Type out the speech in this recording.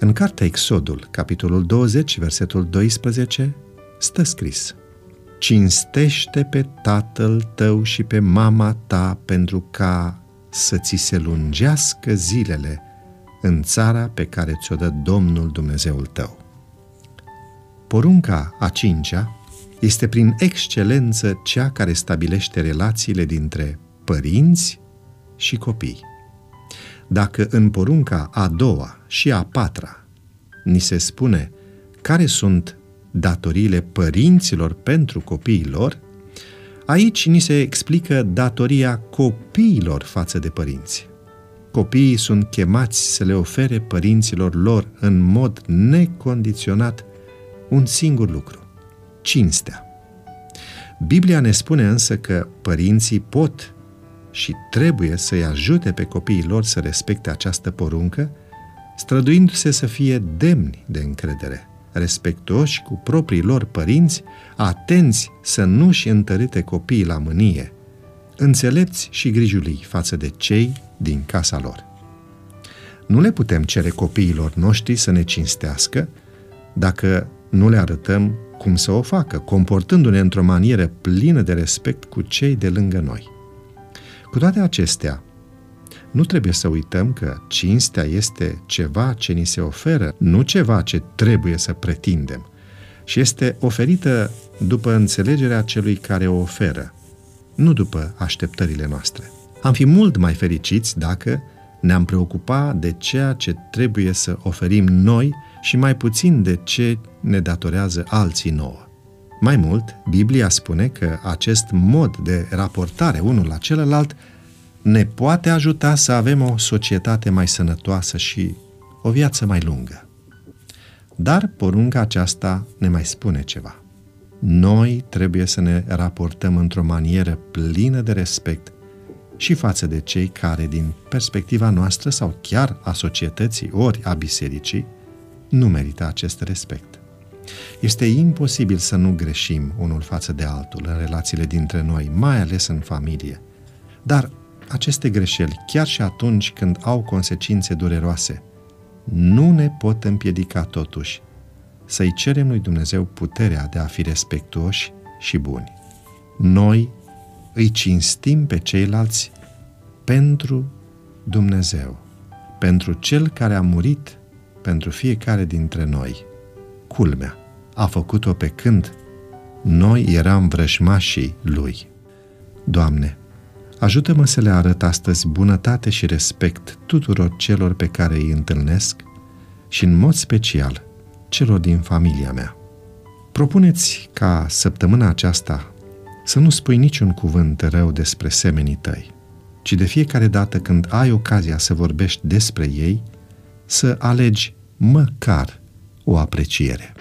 În cartea Exodul, capitolul 20, versetul 12, stă scris Cinstește pe tatăl tău și pe mama ta pentru ca să ți se lungească zilele în țara pe care ți-o dă Domnul Dumnezeul tău. Porunca a cincea este prin excelență cea care stabilește relațiile dintre părinți și copii. Dacă în porunca a doua și a patra ni se spune care sunt datoriile părinților pentru copiii lor, aici ni se explică datoria copiilor față de părinți. Copiii sunt chemați să le ofere părinților lor în mod necondiționat un singur lucru, cinstea. Biblia ne spune însă că părinții pot și trebuie să-i ajute pe copiii lor să respecte această poruncă, străduindu-se să fie demni de încredere, respectoși cu proprii lor părinți, atenți să nu-și întărite copiii la mânie, înțelepți și grijulii față de cei din casa lor. Nu le putem cere copiilor noștri să ne cinstească dacă nu le arătăm cum să o facă, comportându-ne într-o manieră plină de respect cu cei de lângă noi. Cu toate acestea, nu trebuie să uităm că cinstea este ceva ce ni se oferă, nu ceva ce trebuie să pretindem, și este oferită după înțelegerea celui care o oferă, nu după așteptările noastre. Am fi mult mai fericiți dacă ne-am preocupa de ceea ce trebuie să oferim noi și mai puțin de ce ne datorează alții nouă. Mai mult, Biblia spune că acest mod de raportare unul la celălalt ne poate ajuta să avem o societate mai sănătoasă și o viață mai lungă. Dar porunca aceasta ne mai spune ceva. Noi trebuie să ne raportăm într-o manieră plină de respect și față de cei care, din perspectiva noastră sau chiar a societății ori a bisericii, nu merită acest respect. Este imposibil să nu greșim unul față de altul în relațiile dintre noi, mai ales în familie. Dar aceste greșeli, chiar și atunci când au consecințe dureroase, nu ne pot împiedica totuși să-i cerem lui Dumnezeu puterea de a fi respectuoși și buni. Noi îi cinstim pe ceilalți pentru Dumnezeu, pentru Cel care a murit pentru fiecare dintre noi. Culmea, a făcut-o pe când noi eram vrăjmașii Lui. Doamne, ajută-mă să le arăt astăzi bunătate și respect tuturor celor pe care îi întâlnesc și în mod special celor din familia mea. Propuneți ca săptămâna aceasta să nu spui niciun cuvânt rău despre semenii tăi, ci de fiecare dată când ai ocazia să vorbești despre ei, să alegi măcar o apreciere.